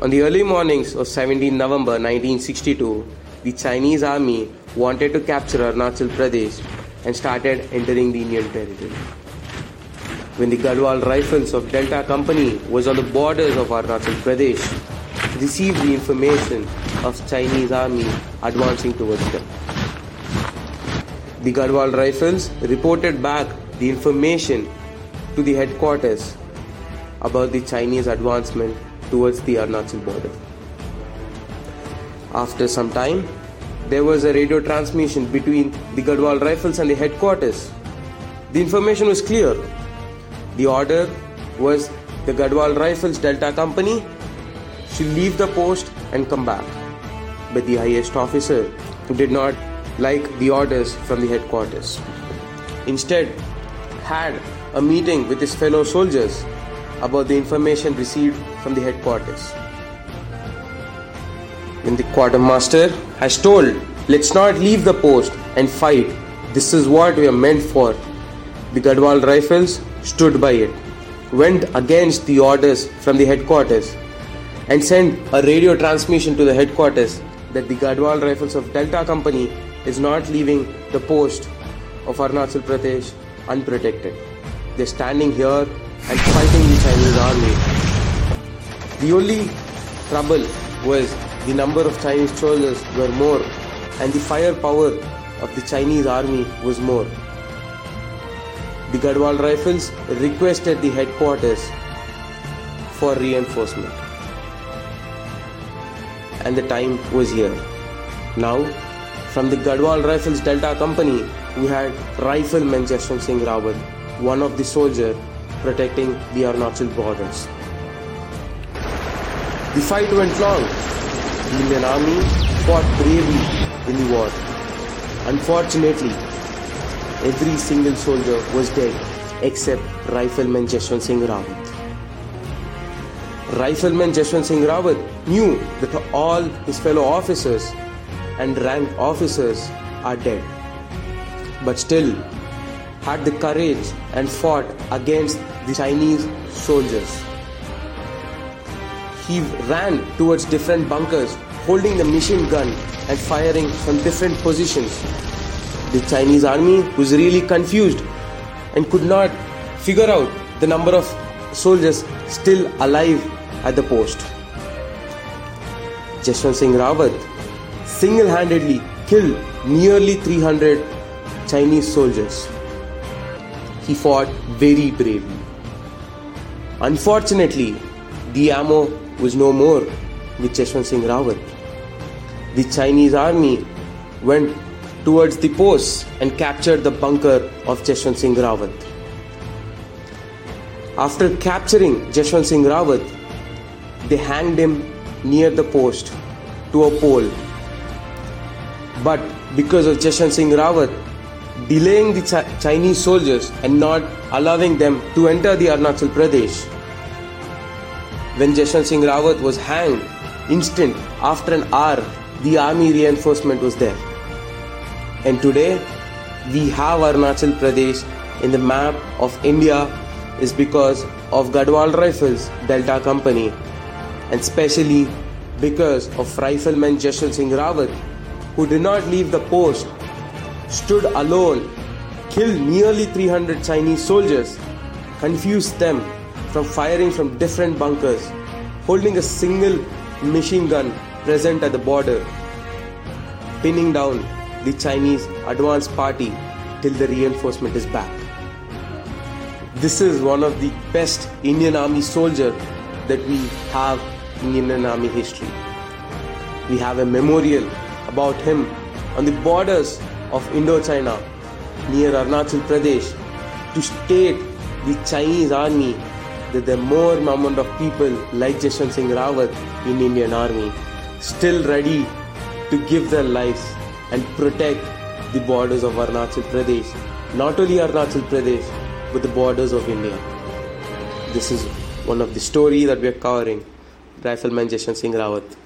On the early mornings of 17 November 1962, the Chinese army wanted to capture Arunachal Pradesh and started entering the Indian territory. When the Garhwal Rifles of Delta Company was on the borders of Arunachal Pradesh, received the information of Chinese army advancing towards them. The Garhwal Rifles reported back the information to the headquarters about the Chinese advancement towards the Arunachal border. After some time, there was a radio transmission between the Garhwal Rifles and the headquarters. The information was clear. The order was the Garhwal Rifles Delta Company should leave the post and come back. But the highest officer who did not like the orders from the headquarters. Instead, had a meeting with his fellow soldiers about the information received from the headquarters. When the quartermaster has told, let's not leave the post and fight, this is what we are meant for, the Garhwal Rifles stood by it, went against the orders from the headquarters, and sent a radio transmission to the headquarters that the Garhwal Rifles of Delta Company is not leaving the post of Arunachal Pradesh unprotected. They're standing here and fighting the only trouble was the number of Chinese soldiers were more and the firepower of the Chinese army was more. The Garhwal Rifles requested the headquarters for reinforcement. And the time was here. Now, from the Garhwal Rifles Delta Company, we had Rifleman Jaswant Singh Rawat, one of the soldiers protecting the Arunachal borders. The fight went long. The Indian army fought bravely in the war. Unfortunately, every single soldier was dead except Rifleman Jaswant Singh Rawat. Rifleman Jaswant Singh Rawat knew that all his fellow officers and rank officers are dead, but still had the courage and fought against the Chinese soldiers. He ran towards different bunkers, holding the machine gun and firing from different positions. The Chinese army was really confused and could not figure out the number of soldiers still alive at the post. Jaswant Singh Rawat single handedly killed nearly 300 Chinese soldiers. He fought very bravely. Unfortunately, the ammo was no more with Jaswant Singh Rawat. The Chinese army went towards the posts and captured the bunker of Jaswant Singh Rawat. After capturing Jaswant Singh Rawat, they hanged him near the post to a pole. But because of Jaswant Singh Rawat delaying the Ch- Chinese soldiers and not allowing them to enter the Arunachal Pradesh, when Jaswant Singh Rawat was hanged, instant after an hour, the army reinforcement was there. And today, we have Arunachal Pradesh in the map of India is because of Garhwal Rifles Delta Company and especially because of Rifleman Jaswant Singh Rawat who did not leave the post, stood alone, killed nearly 300 Chinese soldiers, confused them from firing from different bunkers, holding a single machine gun present at the border, pinning down the Chinese advance party till the reinforcement is back. This is one of the best Indian Army soldier that we have in Indian Army history. We have a memorial about him on the borders of Indochina near Arunachal Pradesh to state the Chinese army that are more amount of people like Jaswant Singh Rawat in Indian army still ready to give their lives and protect the borders of Arunachal Pradesh. Not only Arunachal Pradesh, but the borders of India. This is one of the story that we are covering. Rifleman Jaswant Singh Rawat.